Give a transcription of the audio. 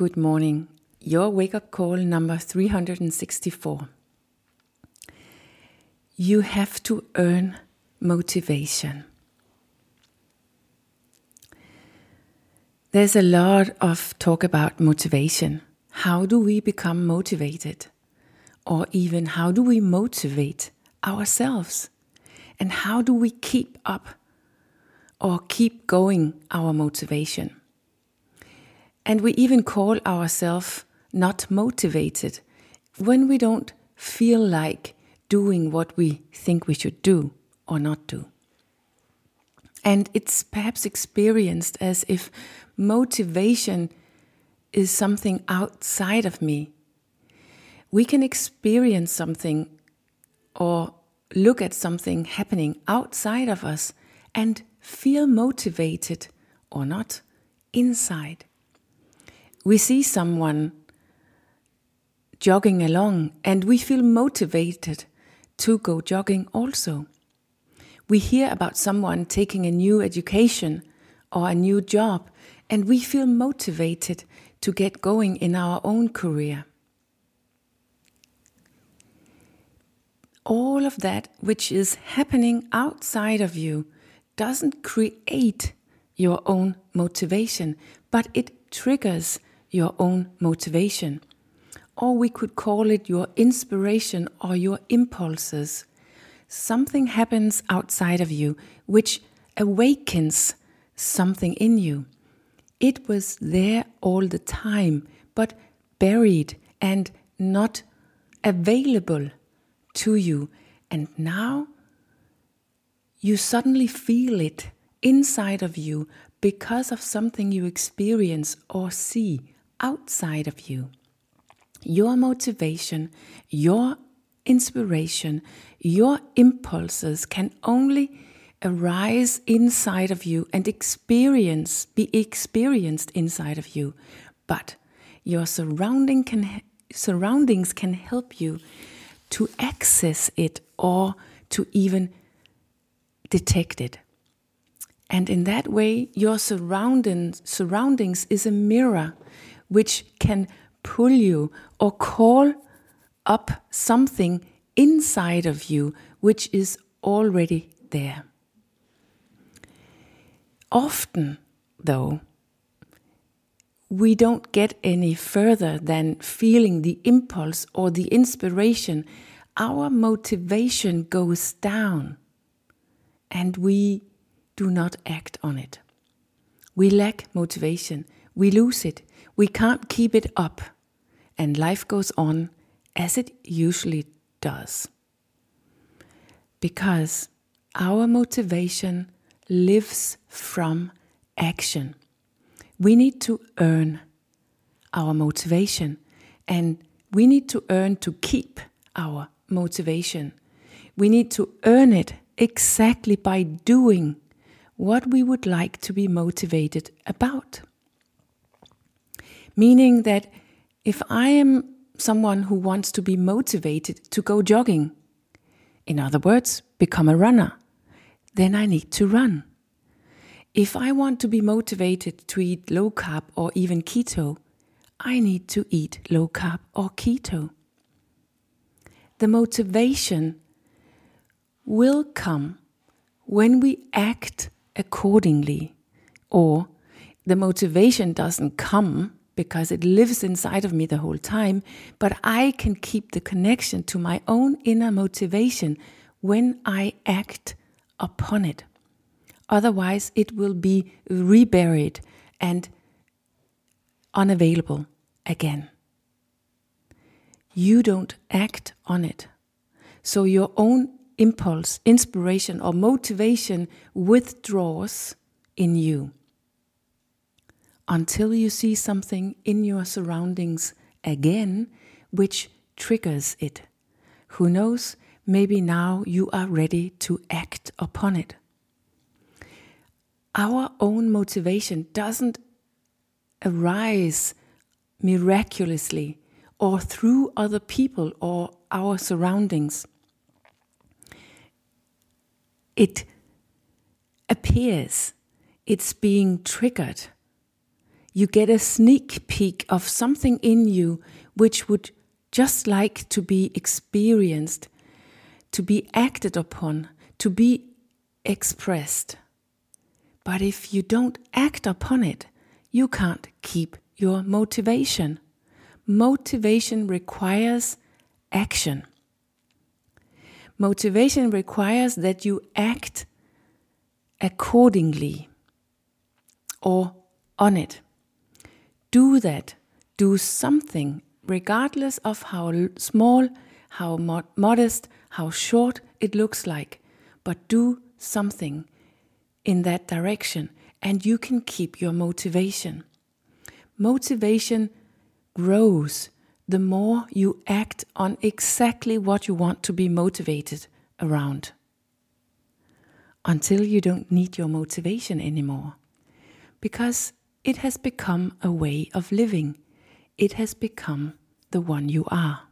Good morning. Your wake up call number 364. You have to earn motivation. There's a lot of talk about motivation. How do we become motivated? Or even how do we motivate ourselves? And how do we keep up or keep going our motivation? And we even call ourselves not motivated when we don't feel like doing what we think we should do or not do. And it's perhaps experienced as if motivation is something outside of me. We can experience something or look at something happening outside of us and feel motivated or not inside we see someone jogging along and we feel motivated to go jogging also. We hear about someone taking a new education or a new job and we feel motivated to get going in our own career. All of that which is happening outside of you doesn't create your own motivation, but it triggers your own motivation. Or we could call it your inspiration or your impulses. Something happens outside of you which awakens something in you. It was there all the time, but buried and not available to you. And now you suddenly feel it inside of you because of something you experience or see outside of you. Your motivation, your inspiration, your impulses can only arise inside of you and experience be experienced inside of you. But your surrounding can surroundings can help you to access it or to even detect it. And in that way your surroundings surroundings is a mirror which can pull you or call up something inside of you which is already there. Often, though, we don't get any further than feeling the impulse or the inspiration. Our motivation goes down and we do not act on it. We lack motivation, we lose it, we can't keep it up, and life goes on as it usually does. Because our motivation lives from action. We need to earn our motivation, and we need to earn to keep our motivation. We need to earn it exactly by doing what we would like to be motivated about. Meaning that if I am someone who wants to be motivated to go jogging, in other words, become a runner, then I need to run. If I want to be motivated to eat low carb or even keto, I need to eat low carb or keto. The motivation will come when we act accordingly, or the motivation doesn't come because it lives inside of me the whole time, but I can keep the connection to my own inner motivation when I act upon it. Otherwise, it will be reburied and unavailable again. You don't act on it. So your own impulse, inspiration, or motivation withdraws in you until you see something in your surroundings again which triggers it. Who knows, maybe now you are ready to act upon it. Our own motivation doesn't arise miraculously or through other people or our surroundings. It appears, it's being triggered you get a sneak peek of something in you which would just like to be experienced, to be acted upon, to be expressed. But if you don't act upon it, you can't keep your motivation. Motivation requires action. Motivation requires that you act accordingly or on it. Do that. Do something, regardless of how small, how mod- modest, how short it looks like. But do something in that direction, and you can keep your motivation. Motivation grows the more you act on exactly what you want to be motivated around. Until you don't need your motivation anymore. Because it has become a way of living, it has become the one you are.